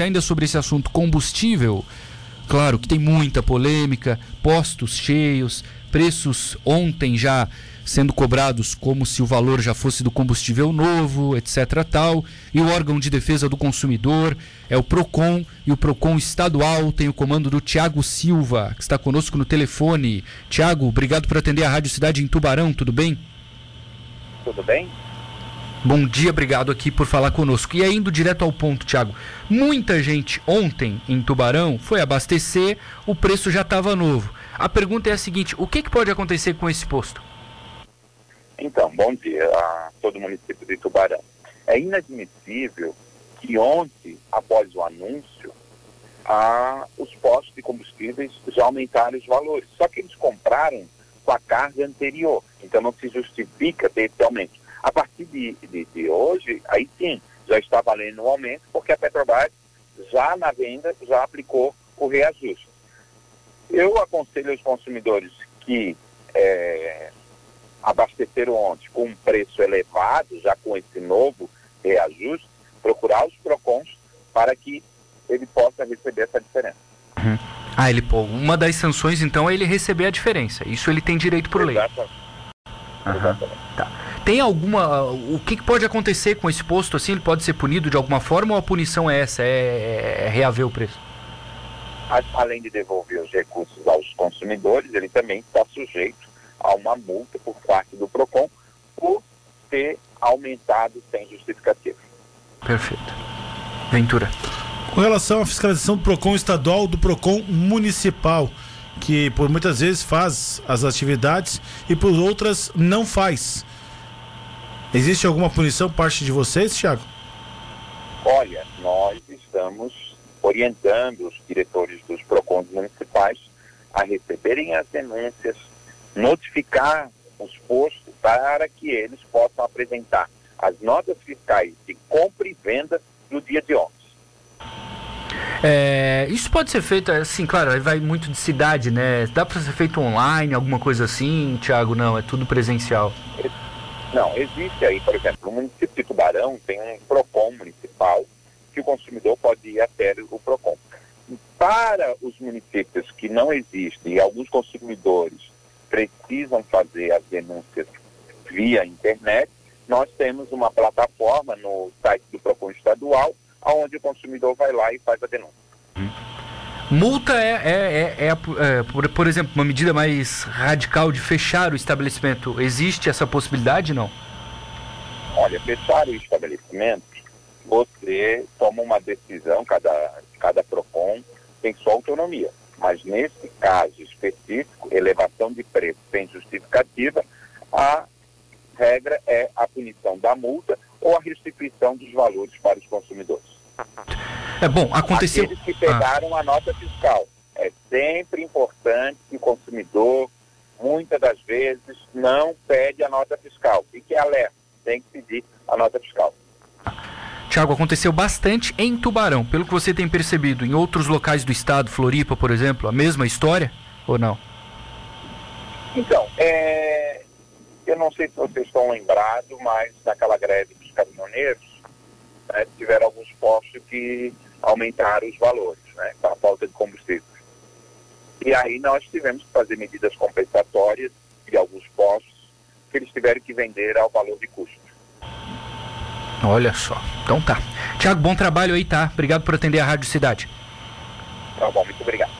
ainda sobre esse assunto combustível, claro que tem muita polêmica, postos cheios, preços ontem já sendo cobrados como se o valor já fosse do combustível novo, etc. tal. E o órgão de defesa do consumidor é o Procon e o Procon estadual tem o comando do Tiago Silva, que está conosco no telefone. Tiago, obrigado por atender a Rádio Cidade em Tubarão, tudo bem? Tudo bem? Bom dia, obrigado aqui por falar conosco. E aí, indo direto ao ponto, Tiago. Muita gente ontem em Tubarão foi abastecer, o preço já estava novo. A pergunta é a seguinte: o que, que pode acontecer com esse posto? Então, bom dia a todo o município de Tubarão. É inadmissível que ontem, após o anúncio, os postos de combustíveis já aumentaram os valores. Só que eles compraram com a carga anterior. Então não se justifica ter esse aumento. A partir de, de, de hoje, aí sim, já está valendo um aumento, porque a Petrobras já na venda já aplicou o reajuste. Eu aconselho aos consumidores que é, abasteceram ontem com um preço elevado, já com esse novo reajuste, procurar os PROCONs para que ele possa receber essa diferença. Uhum. Ah, ele pô, uma das sanções então é ele receber a diferença. Isso ele tem direito por lei. Exatamente. Uhum. Exatamente. Tá. Tem alguma. O que, que, pode acontecer com esse posto assim? Ele pode ser punido de alguma forma ou a punição é essa? É, é reaver o preço? Além de devolver os recursos aos consumidores, ele também está sujeito a uma multa por parte do PROCON por ter aumentado sem justificativa. Perfeito. Ventura. Com relação à fiscalização do PROCON estadual, do PROCON municipal, que por muitas vezes faz as atividades e por outras não faz. Existe alguma punição por parte de vocês, Thiago? Olha, nós estamos orientando os diretores dos PROCONs municipais a receberem as denúncias, notificar os postos para que eles possam apresentar as notas fiscais de compra e venda do dia de ontem. É, isso pode ser feito, assim, claro, vai muito de cidade, né? Dá para ser feito online, alguma coisa assim, Thiago? Não, é tudo presencial. Não, existe aí, por exemplo, no município de Tubarão tem um PROCON municipal que o consumidor pode ir até o PROCON. Para os municípios que não existem e alguns consumidores precisam fazer as denúncias via internet, nós temos uma plataforma no site do PROCON estadual, onde o consumidor vai lá e faz a denúncia. Multa é, é, é, é por, por, exemplo, uma medida mais radical de fechar o estabelecimento. Existe essa possibilidade, não? Olha, fechar o estabelecimento, você toma uma decisão, cada, cada PROCON tem sua autonomia. Mas nesse caso específico, elevação de preço sem justificativa, a regra é a punição da multa ou a restituição dos valores para os consumidores. É bom, aconteceu. Aqueles que pegaram ah. a nota fiscal. É sempre importante que o consumidor, muitas das vezes, não pede a nota fiscal. Fique alerta, tem que pedir a nota fiscal. Tiago, aconteceu bastante em Tubarão. Pelo que você tem percebido, em outros locais do estado, Floripa, por exemplo, a mesma história ou não? Então, é... eu não sei se vocês estão lembrados, mas naquela greve dos caminhoneiros, né, tiveram alguns postos que aumentaram os valores, né, a falta de combustível. E aí nós tivemos que fazer medidas compensatórias de alguns postos que eles tiveram que vender ao valor de custo. Olha só. Então tá. Tiago, bom trabalho aí, tá? Obrigado por atender a Rádio Cidade. Tá bom, muito obrigado.